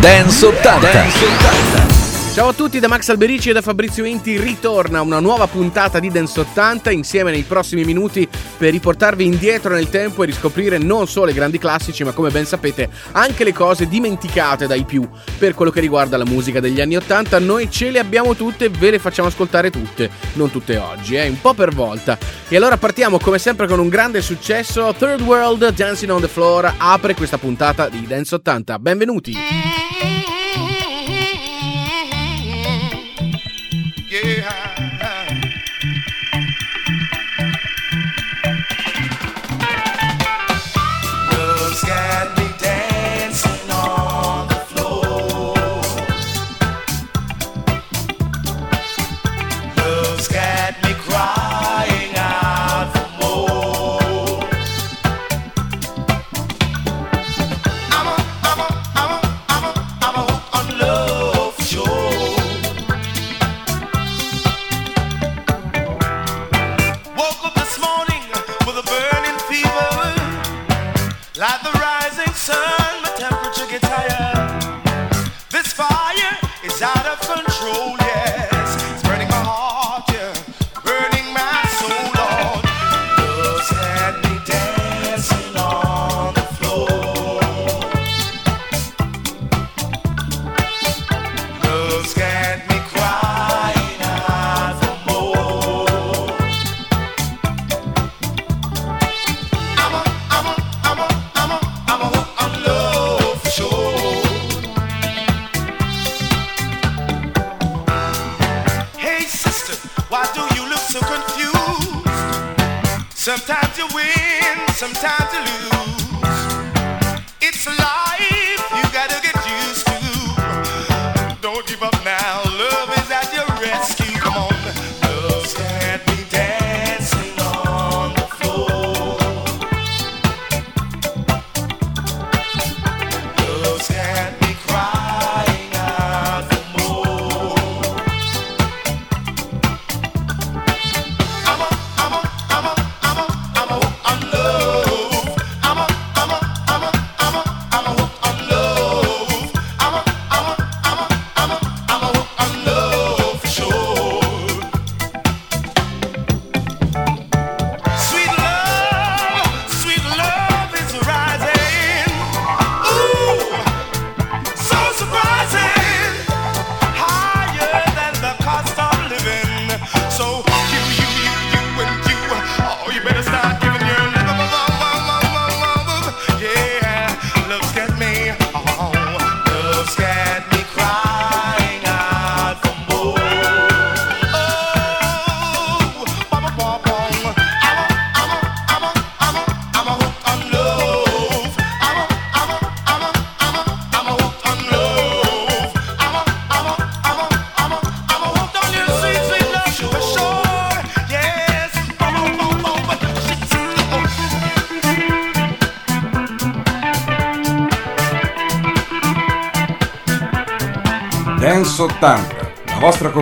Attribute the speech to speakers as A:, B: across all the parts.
A: Dance 80. Dance 80.
B: Ciao a tutti da Max Alberici e da Fabrizio Inti ritorna una nuova puntata di Dance 80 insieme nei prossimi minuti per riportarvi indietro nel tempo e riscoprire non solo i grandi classici ma come ben sapete anche le cose dimenticate dai più. Per quello che riguarda la musica degli anni 80 noi ce le abbiamo tutte e ve le facciamo ascoltare tutte non tutte oggi eh, un po' per volta. E allora partiamo come sempre con un grande successo. Third World Dancing on the Floor apre questa puntata di Dance 80 benvenuti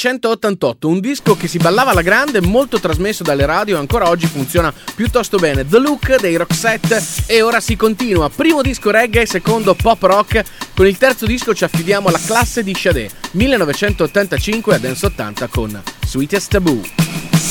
C: 1988, un disco che si ballava alla grande, molto trasmesso dalle radio e ancora oggi funziona piuttosto bene. The Look dei Roxette e ora si continua. Primo disco reggae, secondo pop rock. Con il terzo disco ci affidiamo alla classe di Sade, 1985 a Dance 80 con Sweetest Taboo.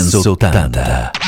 D: Dance 80.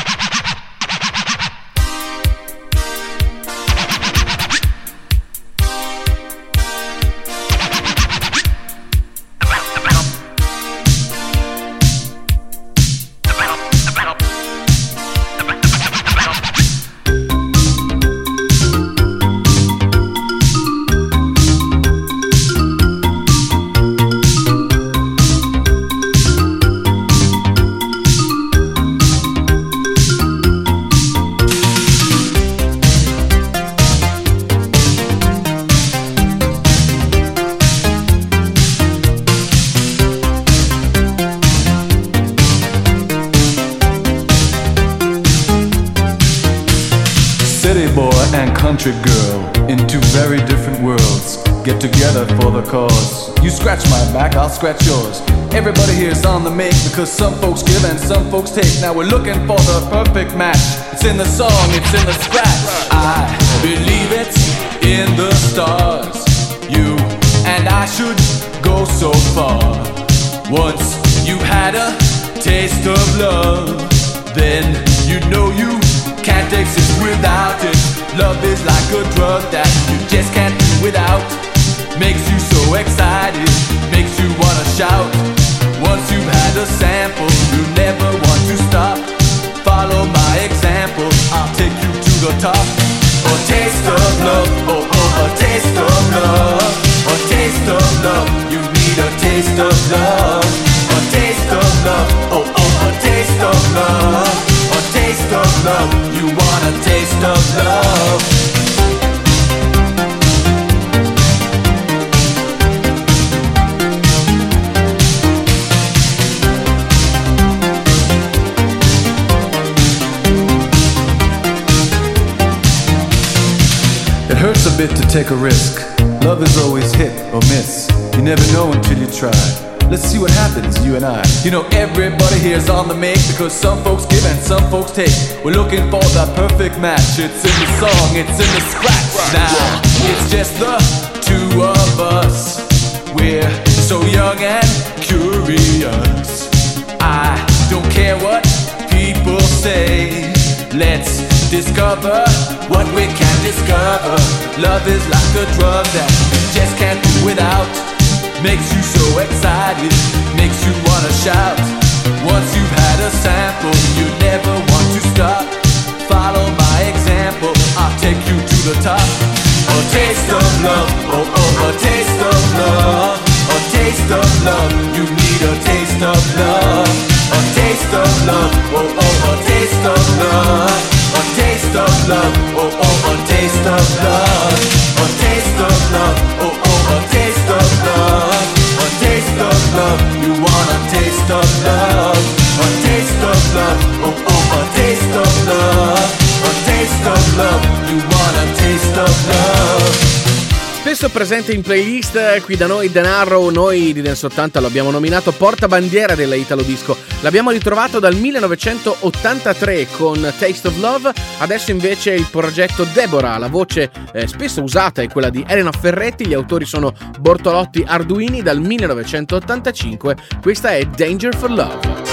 E: Now we're looking for the perfect match. It's in the song, it's in the scratch. I believe it's in the stars. You and I should go so far. Once you had a taste of love, then you know you can't exist without it. Love is like a drug that you just can't do without. Makes you so excited, A taste of love, you need a taste of love. A taste of love, oh oh, a taste of love. A taste of love, you want a taste of love. It hurts a bit to take a risk. Love is always hit or miss. You never know until you try. Let's see what happens, you and I. You know, everybody here's on the make because some folks give and some folks take. We're looking for that perfect match. It's in the song, it's in the scratch. Now, it's just the two of us. We're so young and curious. I don't care what people say. Let's discover what we can discover. Love is like a drug that you just can't do without. Makes you so excited, makes you wanna shout. Once you've had a sample, you never want to stop. Follow my example, I'll take you to the top. A taste of love, oh oh, a taste of love. A taste of love, you need a taste of love. A taste of love, oh oh, a taste of love. Taste of love, oh oh, a taste of love. A taste of love, oh oh, a taste of love. A taste of love, you want a taste of love. A taste of love, oh oh, a taste of love. A taste of love, you want a taste of love.
C: Spesso presente in playlist qui da noi Dan Arrow, noi di Dance 80 lo abbiamo nominato portabandiera della Italo Disco. L'abbiamo ritrovato dal 1983 con Taste of Love, adesso invece il progetto Deborah, la voce eh, spesso usata è quella di Elena Ferretti, gli autori sono Bortolotti Arduini dal 1985, questa è Danger for Love.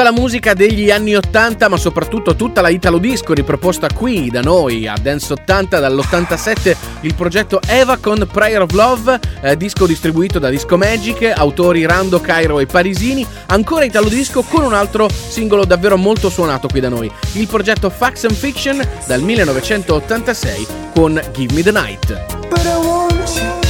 C: Tutta la musica degli anni 80, ma soprattutto tutta la Italo Disco riproposta qui da noi a Dance 80 dall'87, il progetto Eva con Prayer of Love, eh, disco distribuito da Disco Magic, autori Rando, Cairo e Parisini, ancora Italo Disco con un altro singolo davvero molto suonato qui da noi, il progetto Facts and Fiction dal 1986 con Give Me the Night.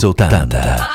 A: Sultanda.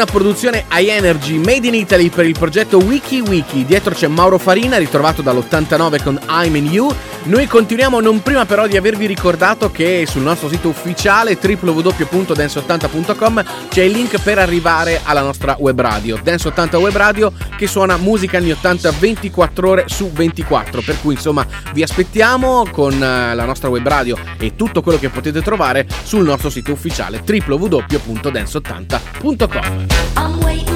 C: Una produzione energy made in Italy per il progetto Wiki Wiki. Dietro c'è Mauro Farina, ritrovato dall'89 con I'm in You. Noi continuiamo non prima però di avervi ricordato che sul nostro sito ufficiale www.dance80.com c'è il link per arrivare alla nostra web radio. Dance 80 Web Radio che suona musica anni 80 24 ore su 24. Per cui insomma vi aspettiamo con eh, la nostra web radio e tutto quello che potete trovare sul nostro sito ufficiale www.dance80.com.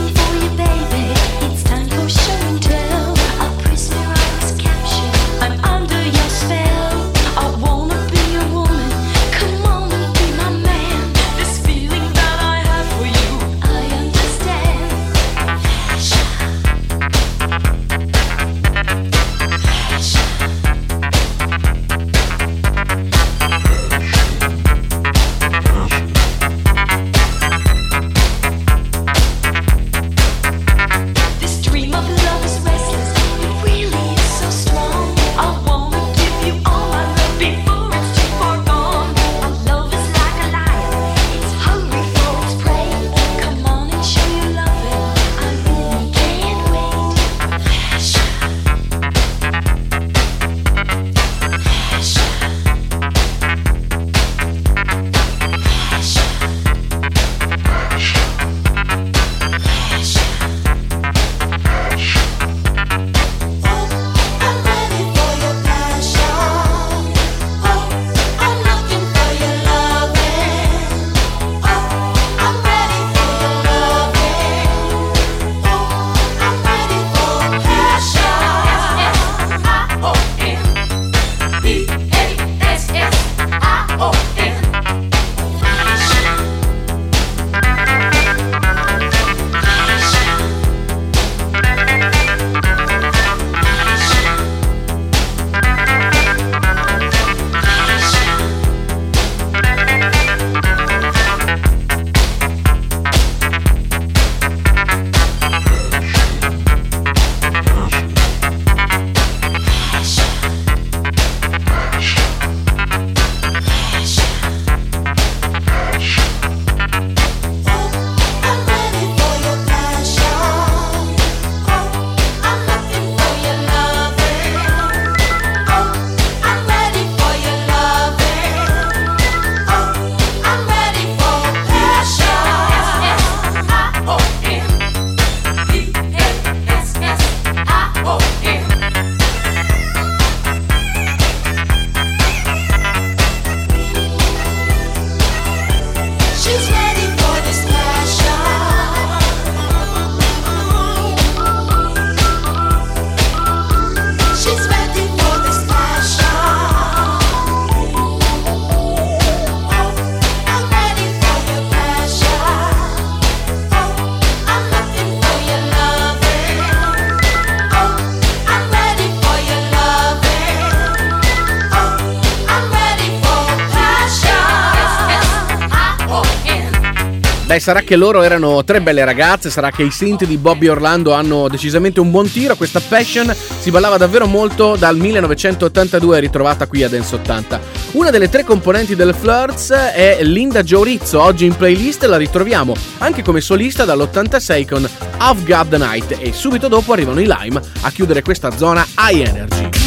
C: sarà che loro erano tre belle ragazze, sarà che i synth di Bobby Orlando hanno decisamente un buon tiro. Questa Passion si ballava davvero molto dal 1982 ritrovata qui a Dance 80. Una delle tre componenti del Flirts è Linda Giorizzo, oggi in playlist la ritroviamo anche come solista dall'86 con I've Got the Night e subito dopo arrivano i Lime a chiudere questa zona high energy.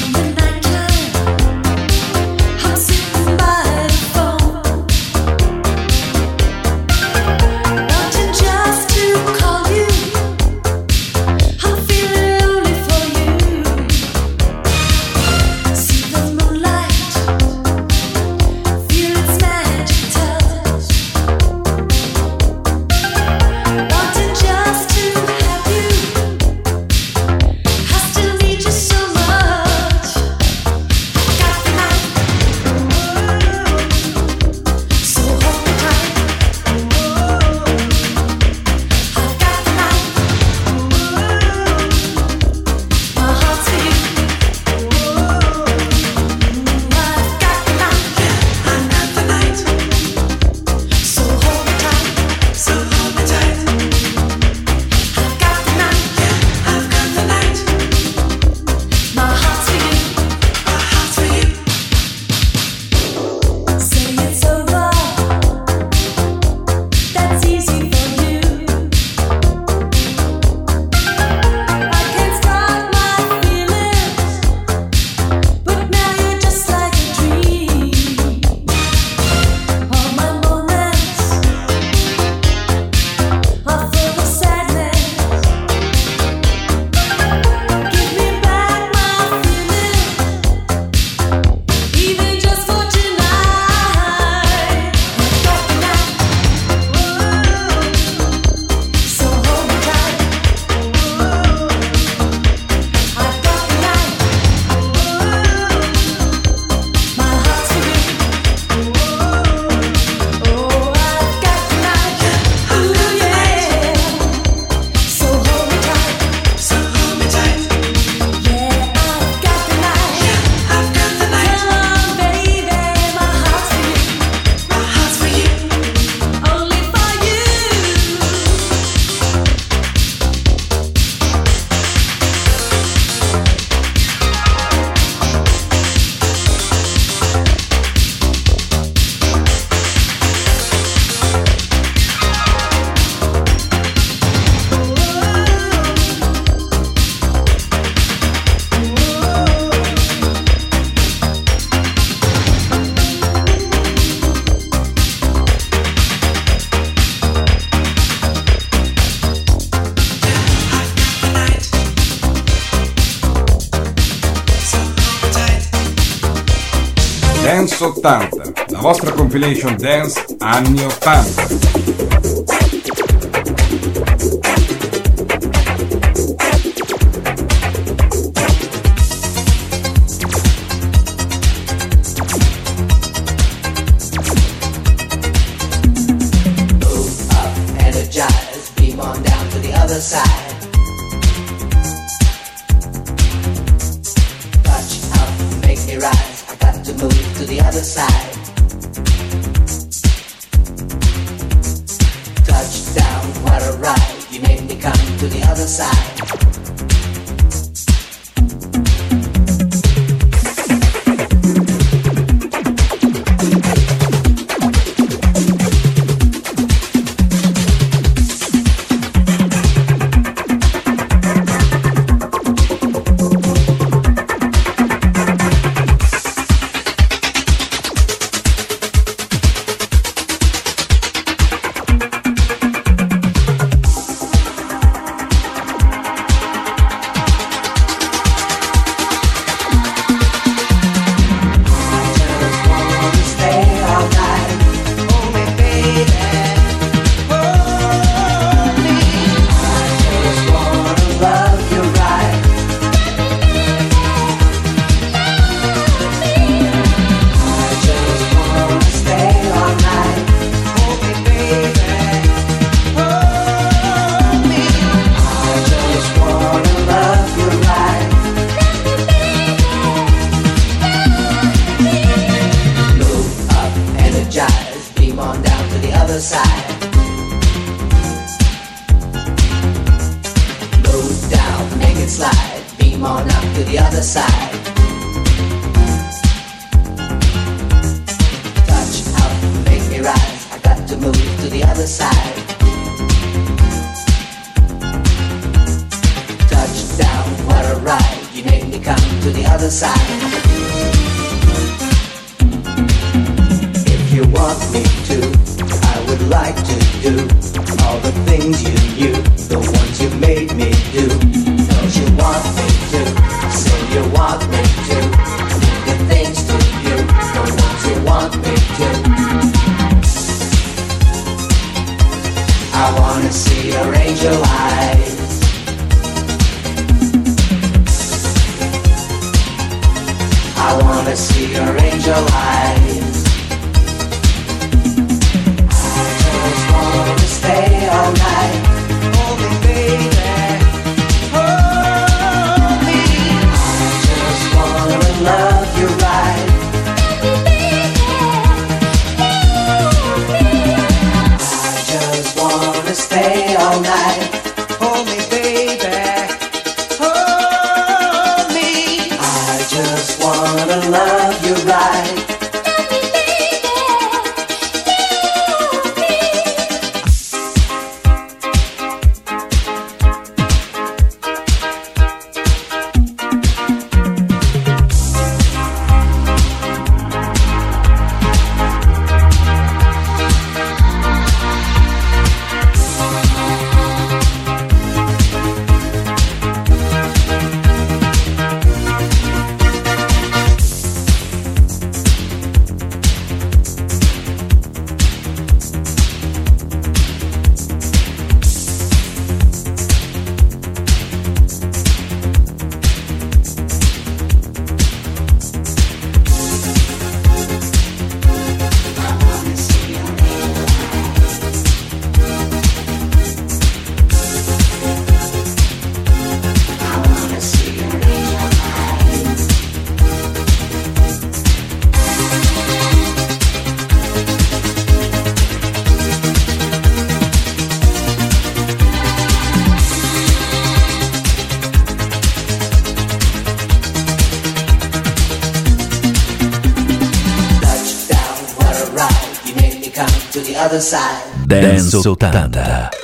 F: Compilation dance anni 80.
G: Other side.
D: Dance 80.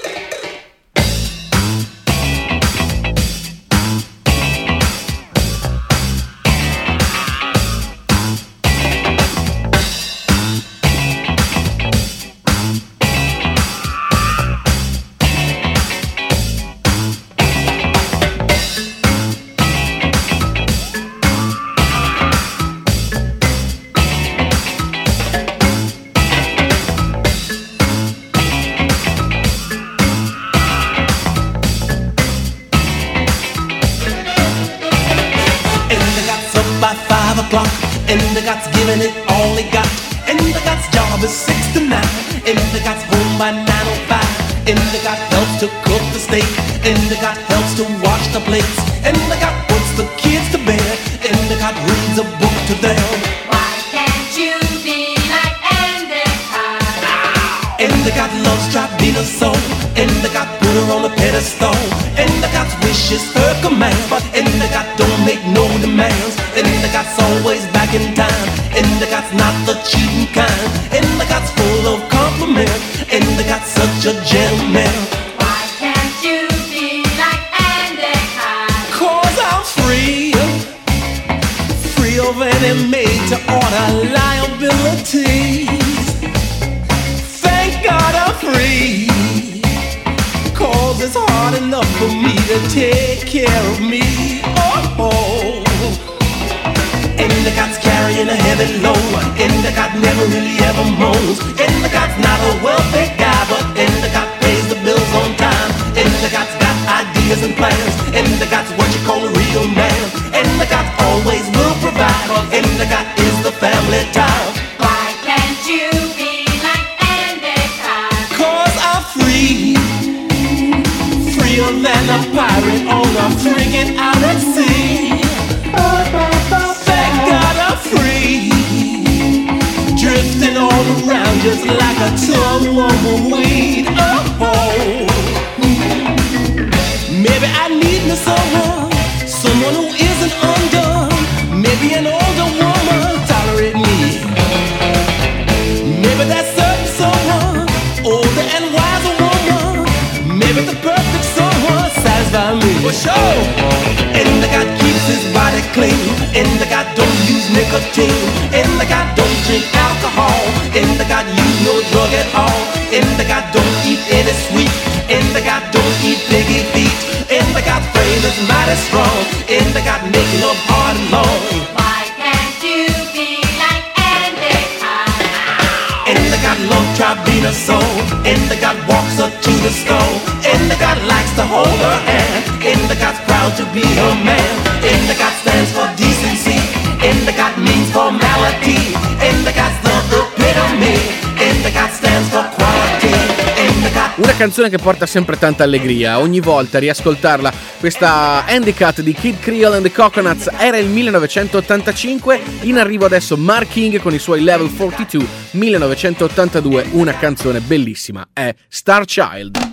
B: nicotine. In the God don't drink alcohol. In the God use no drug at all. In the God don't eat any sweet. In the God don't eat piggy feet. In the God frame is mighty strong. In the God make love hard and long.
H: Why can't you be like In
B: the God love Tribina soul. In the God walks up to the stone. In the God likes to hold her hand. In the God's proud to be her man. In the God stands for deep. Means formality Endicott's the epitome Endicott stands for quality. Endicott
C: Una canzone che porta sempre tanta allegria, ogni volta riascoltarla. Questa Handicap di Kid Creole and the Coconuts era il 1985, in arrivo adesso Mark King con i suoi Level 42, 1982, una canzone bellissima, è Star Child.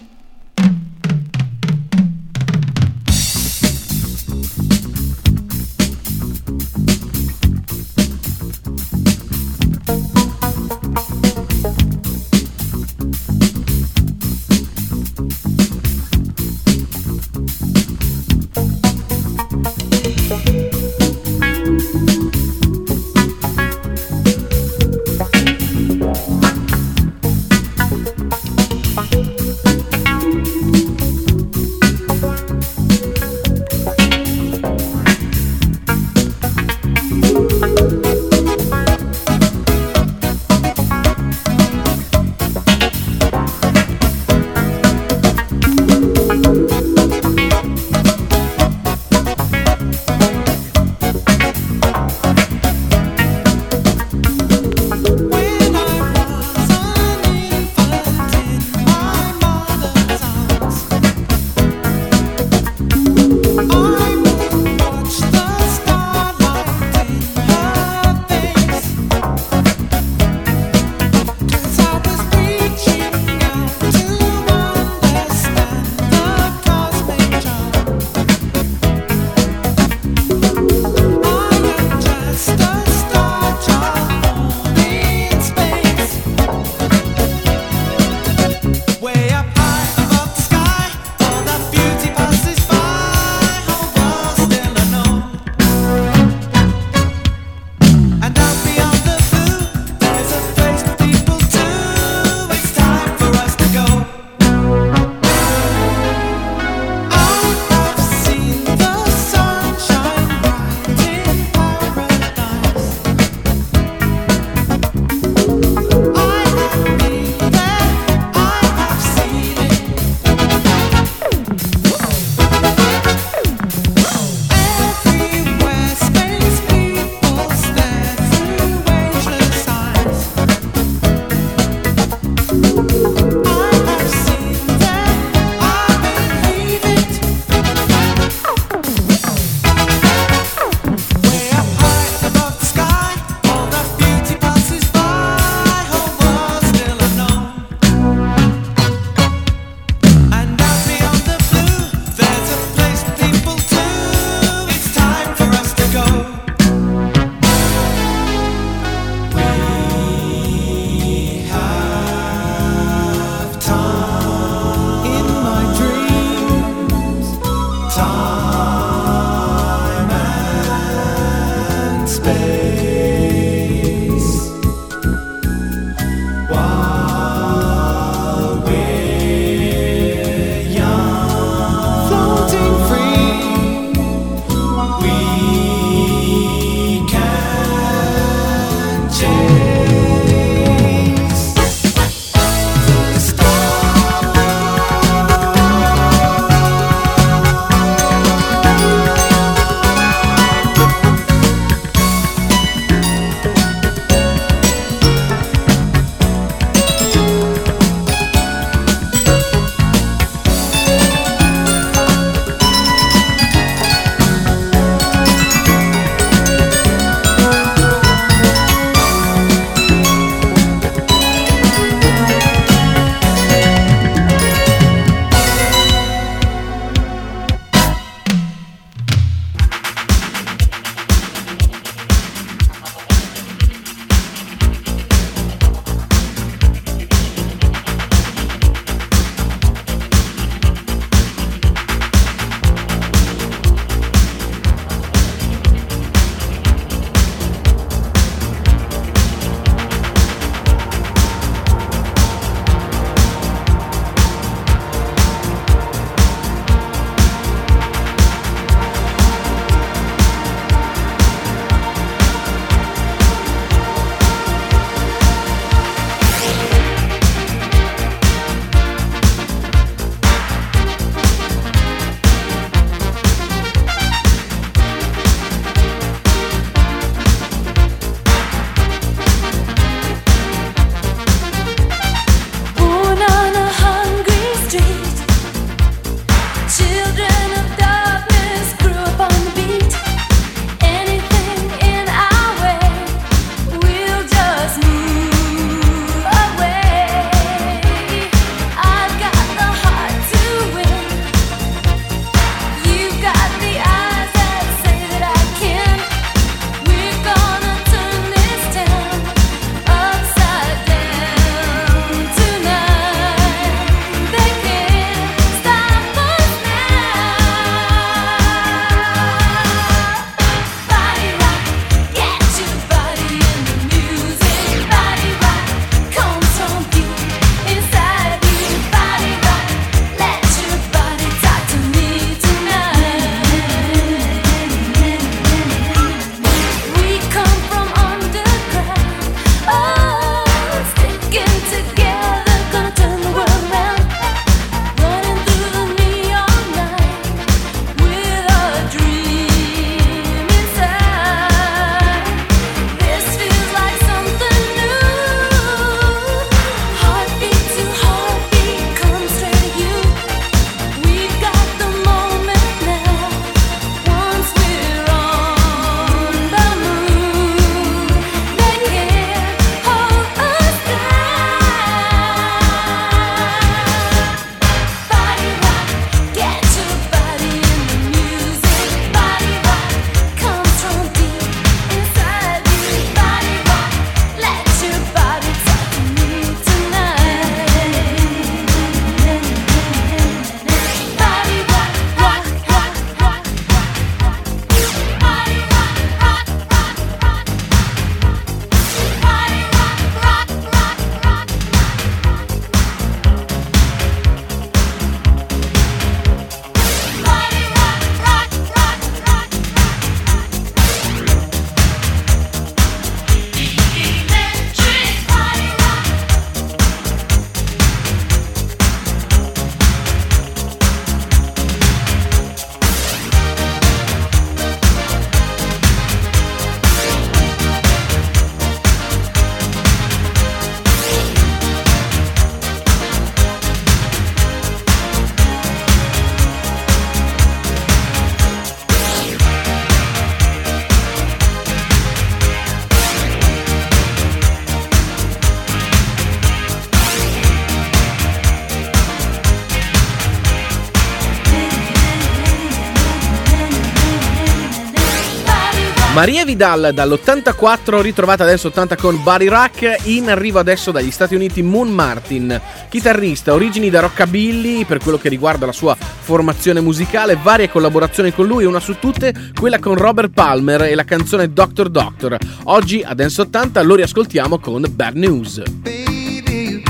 C: Maria Vidal dall'84 ritrovata adesso 80 con Buddy Rack in arrivo adesso dagli Stati Uniti Moon Martin chitarrista origini da rockabilly per quello che riguarda la sua formazione musicale varie collaborazioni con lui una su tutte quella con Robert Palmer e la canzone Doctor Doctor. Oggi a Dance 80 lo riascoltiamo con Bad News.
I: Baby,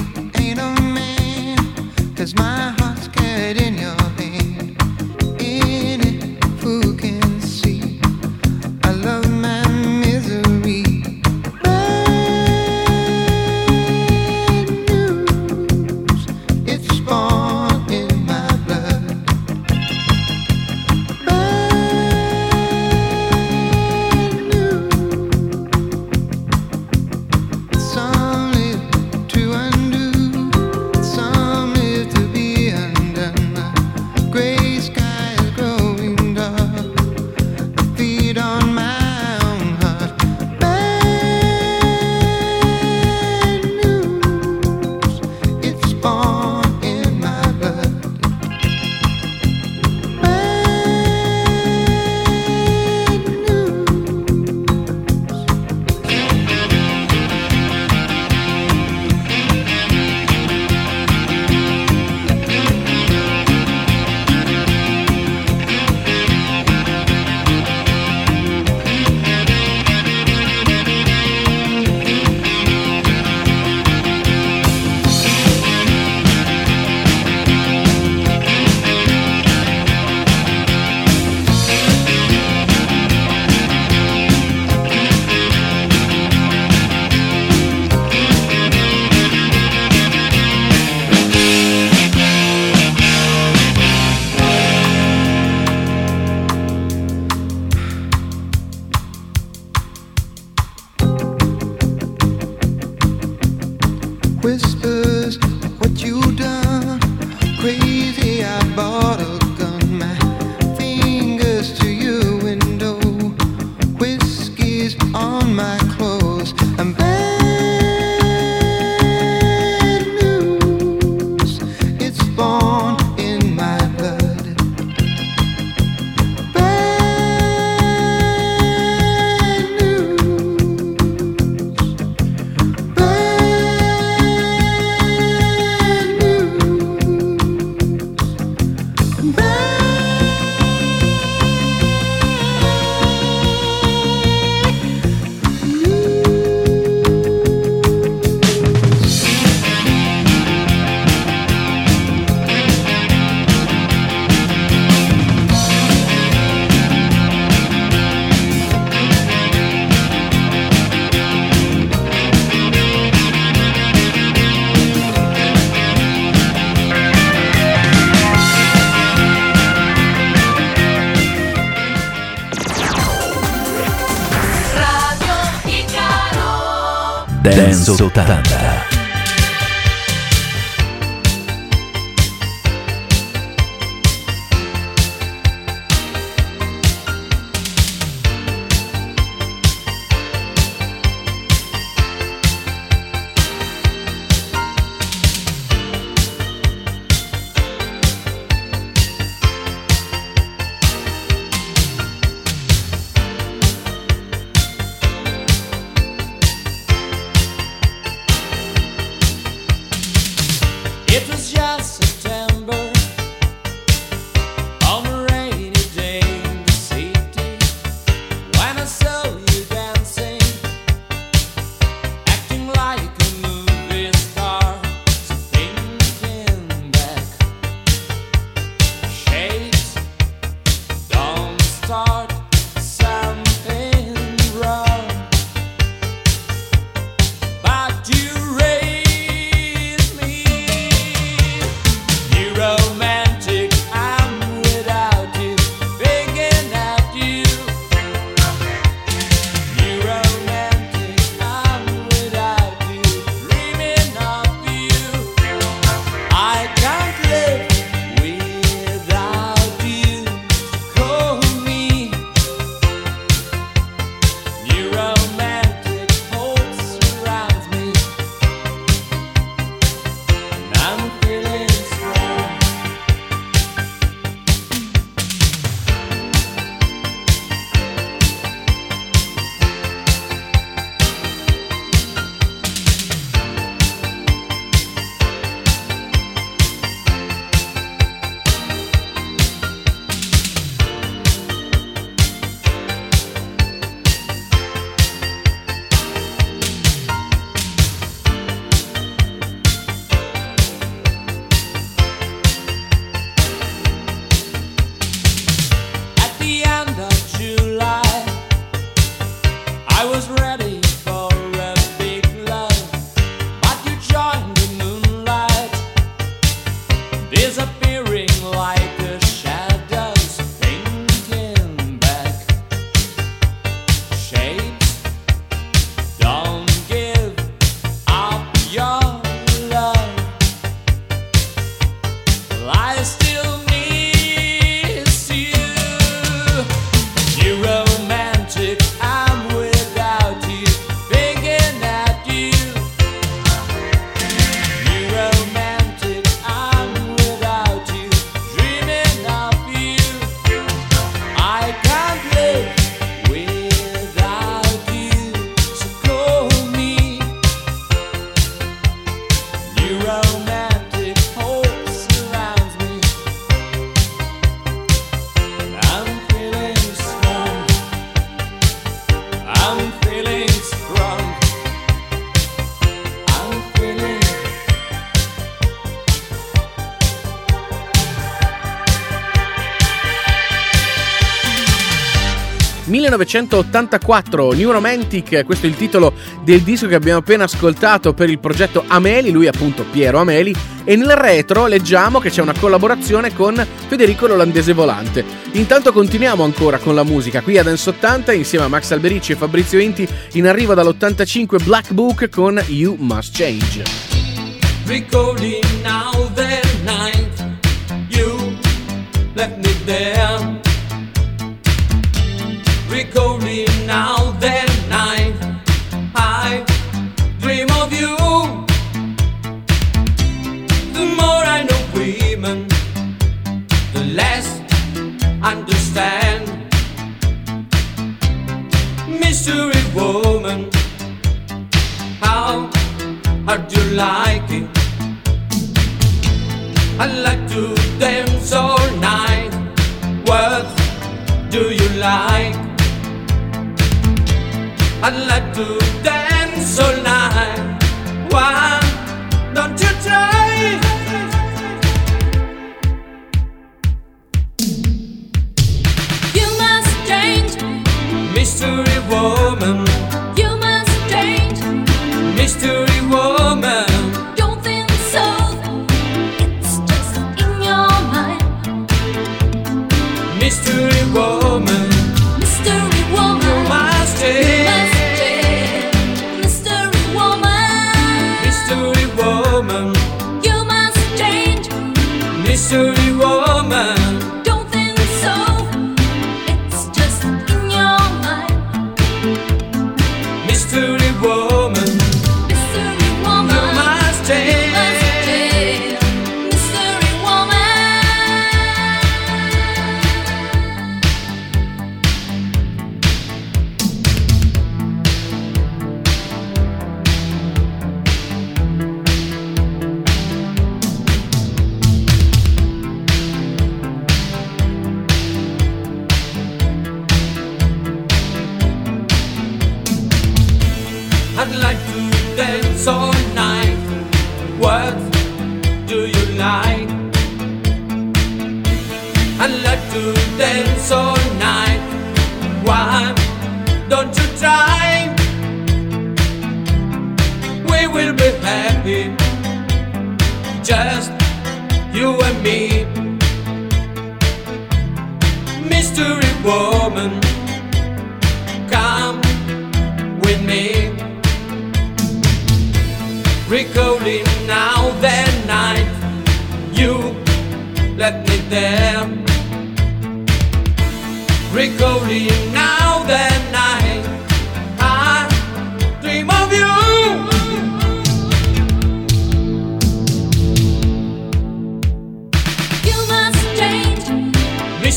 C: 1984, New Romantic, questo è il titolo del disco che abbiamo appena ascoltato per il progetto Ameli, lui appunto Piero Ameli, e nel retro leggiamo che c'è una collaborazione con Federico l'Olandese Volante. Intanto continuiamo ancora con la musica, qui ad Dance 80 insieme a Max Alberici e Fabrizio Inti in arrivo dall'85 Black Book con You Must Change.
J: Recording now that night, you left me there. go now.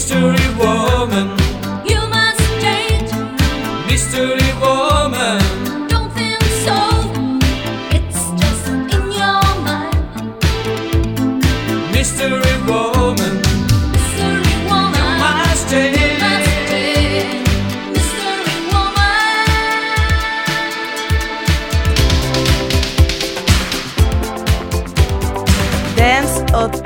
K: history
H: was.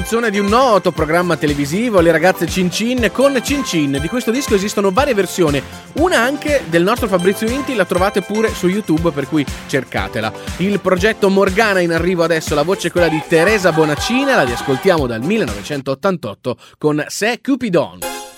H: Canzone di un noto programma televisivo, Le ragazze Cin Cin con Cin Cin. Di questo disco esistono varie versioni, una anche del nostro Fabrizio Inti, la trovate pure su YouTube, per cui cercatela. Il progetto Morgana in arrivo adesso, la voce è quella di Teresa Bonaccina, la riascoltiamo dal 1988 con Se Cupidon.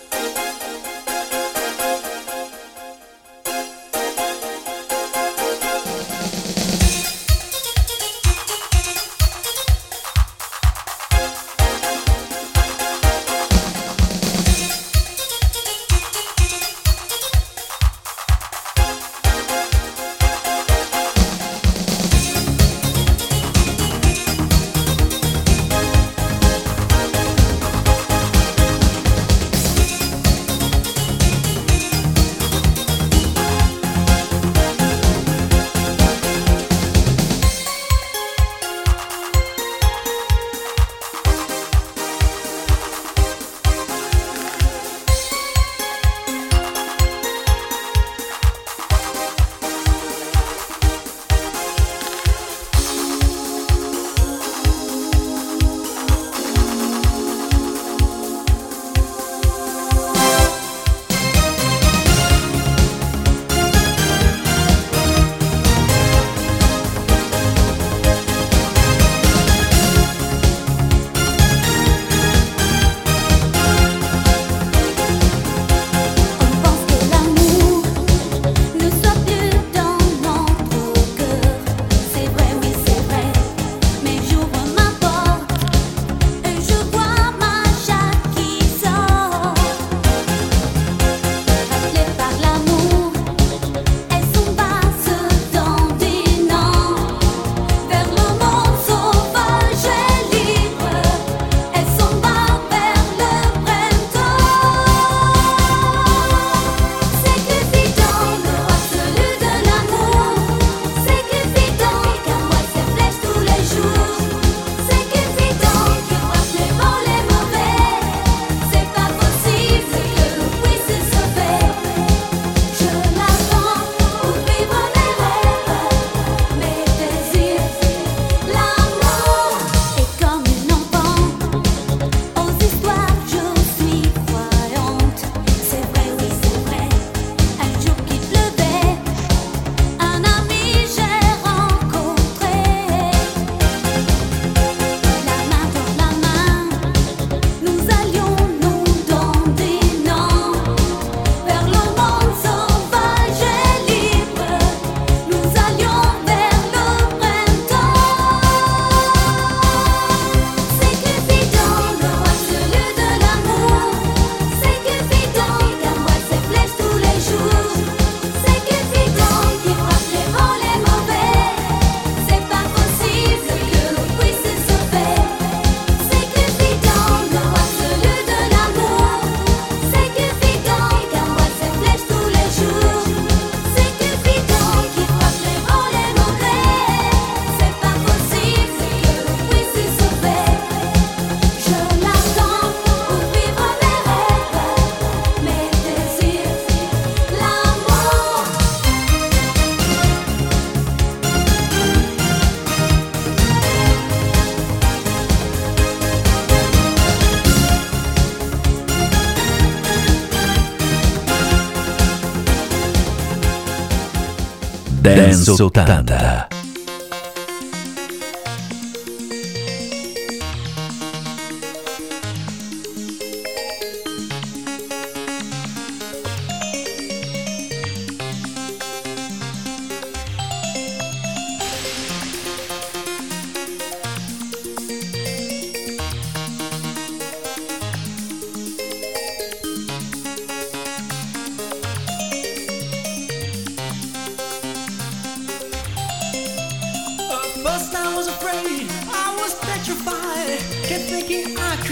A: Dance 80.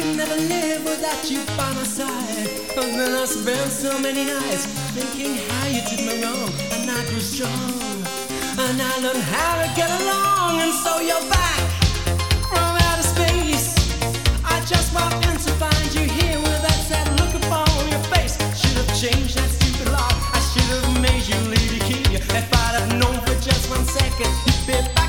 D: Could never live without you by my side. And then I spent so many nights thinking how you did me wrong. And I grew strong. And I learned how to get along. And so you're back from outer space. I just walked in to find you here with that sad look upon your face. Should have changed that stupid lock. I should have made you leave your key. If I'd have known for just one second, you'd be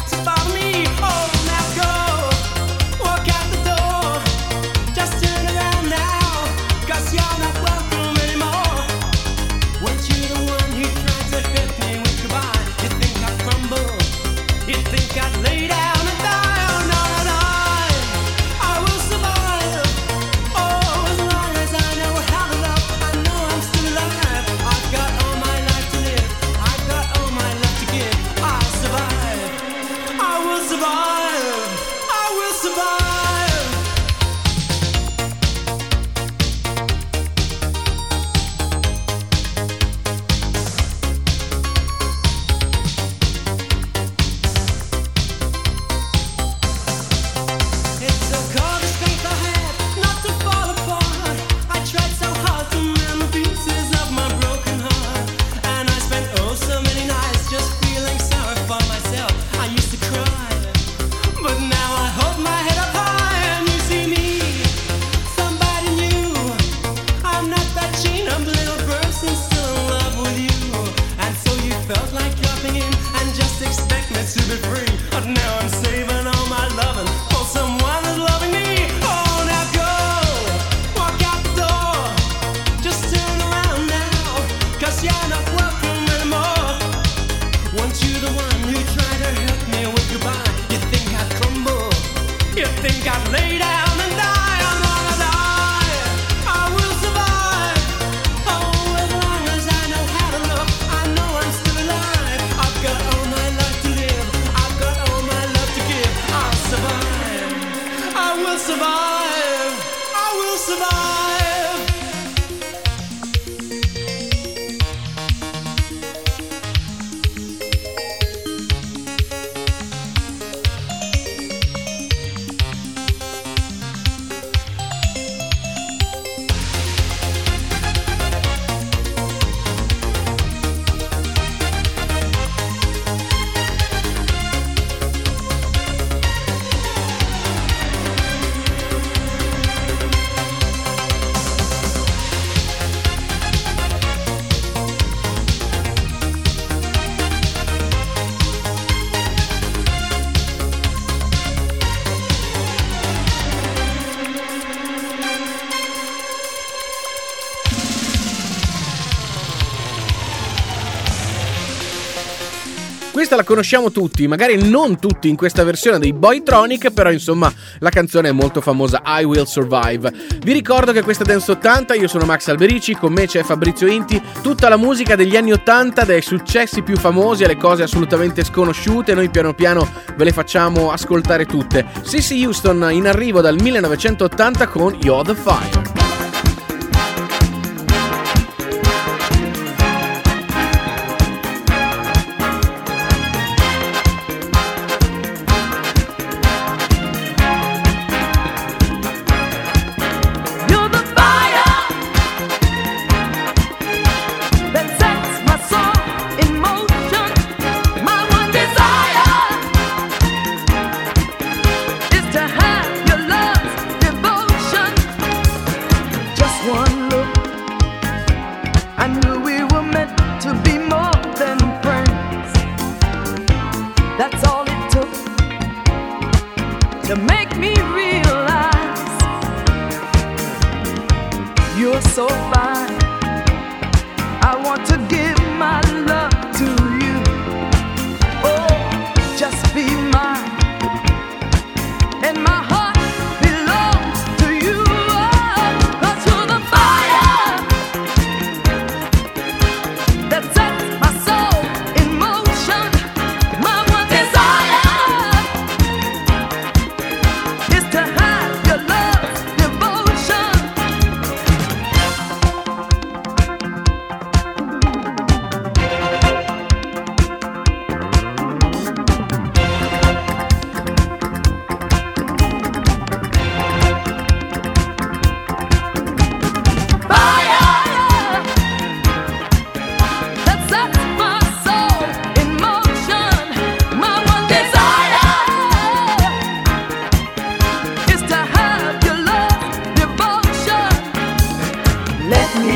L: questa la conosciamo tutti, magari non tutti in questa versione dei Boytronic, però insomma la canzone è molto famosa, I Will Survive. Vi ricordo che questa è Dance 80, io sono Max Alberici, con me c'è Fabrizio Inti, tutta la musica degli anni 80, dai successi più famosi alle cose assolutamente sconosciute, noi piano piano ve le facciamo ascoltare tutte. Sissy Houston in arrivo dal 1980 con You're the Fire.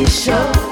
M: Show.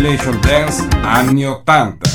M: Pleasure
N: Dance año 80.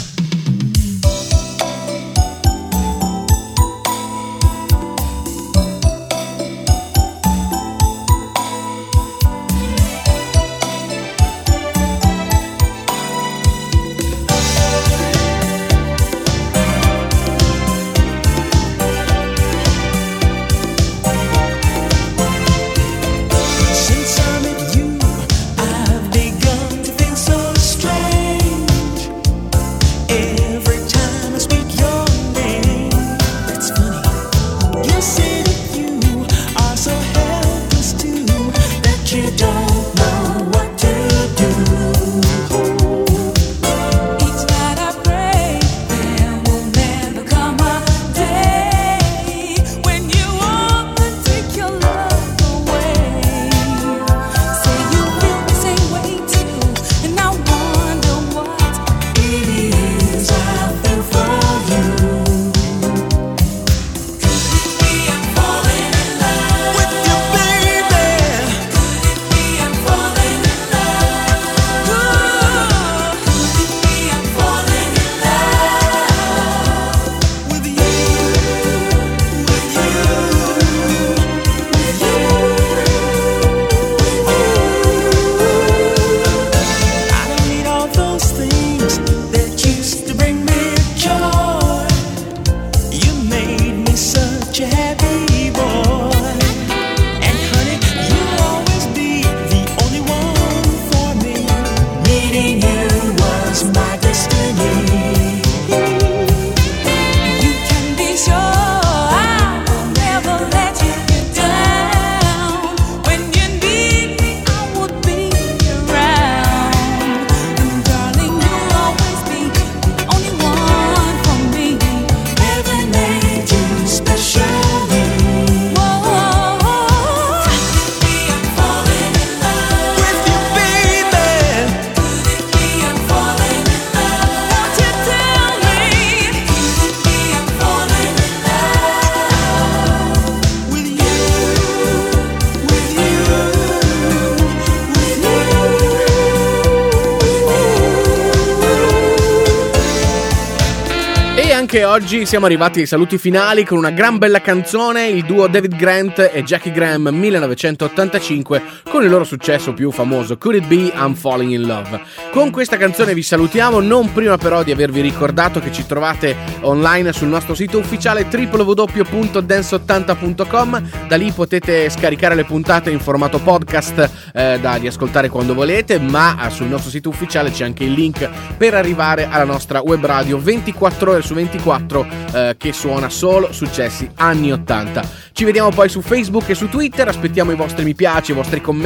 C: E anche oggi siamo arrivati ai saluti finali con una gran bella canzone, il duo David Grant e Jackie Graham 1985 con il loro successo più famoso Could It Be I'm Falling in Love. Con questa canzone vi salutiamo, non prima però di avervi ricordato che ci trovate online sul nostro sito ufficiale www.dance80.com, da lì potete scaricare le puntate in formato podcast eh, da riascoltare quando volete, ma eh, sul nostro sito ufficiale c'è anche il link per arrivare alla nostra web radio 24 ore su 24 eh, che suona solo successi anni 80. Ci vediamo poi su Facebook e su Twitter, aspettiamo i vostri mi piace, i vostri commenti.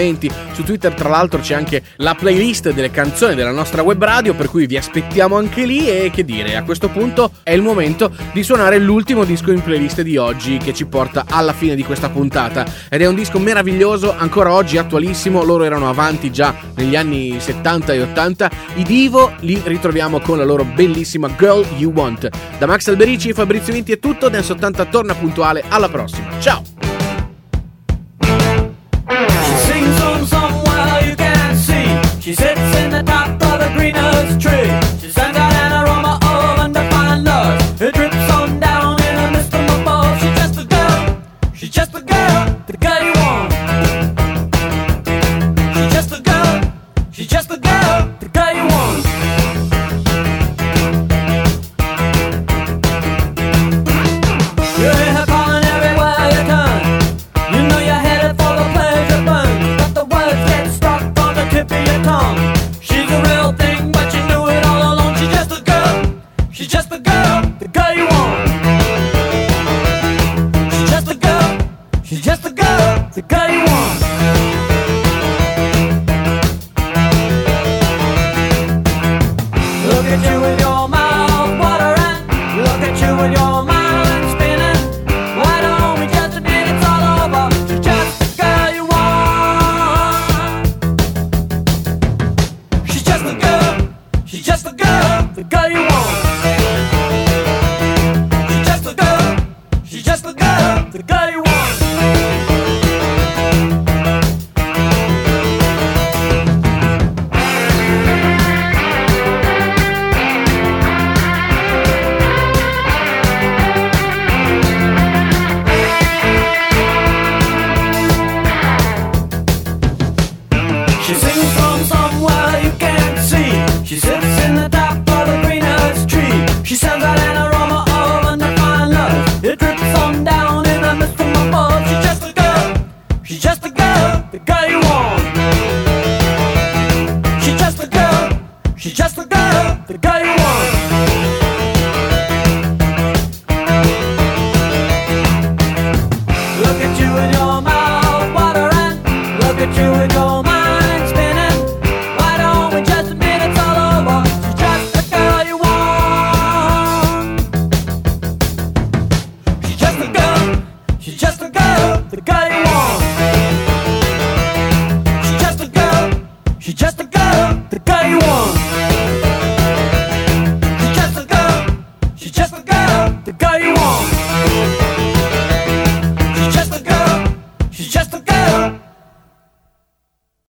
C: Su Twitter tra l'altro c'è anche la playlist delle canzoni della nostra web radio, per cui vi aspettiamo anche lì e che dire, a questo punto è il momento di suonare l'ultimo disco in playlist di oggi che ci porta alla fine di questa puntata ed è un disco meraviglioso, ancora oggi attualissimo, loro erano avanti già negli anni 70 e 80, i Divo li ritroviamo con la loro bellissima Girl You Want. Da Max Alberici e Fabrizio Vinti è tutto, Dance 80 torna puntuale, alla prossima, ciao!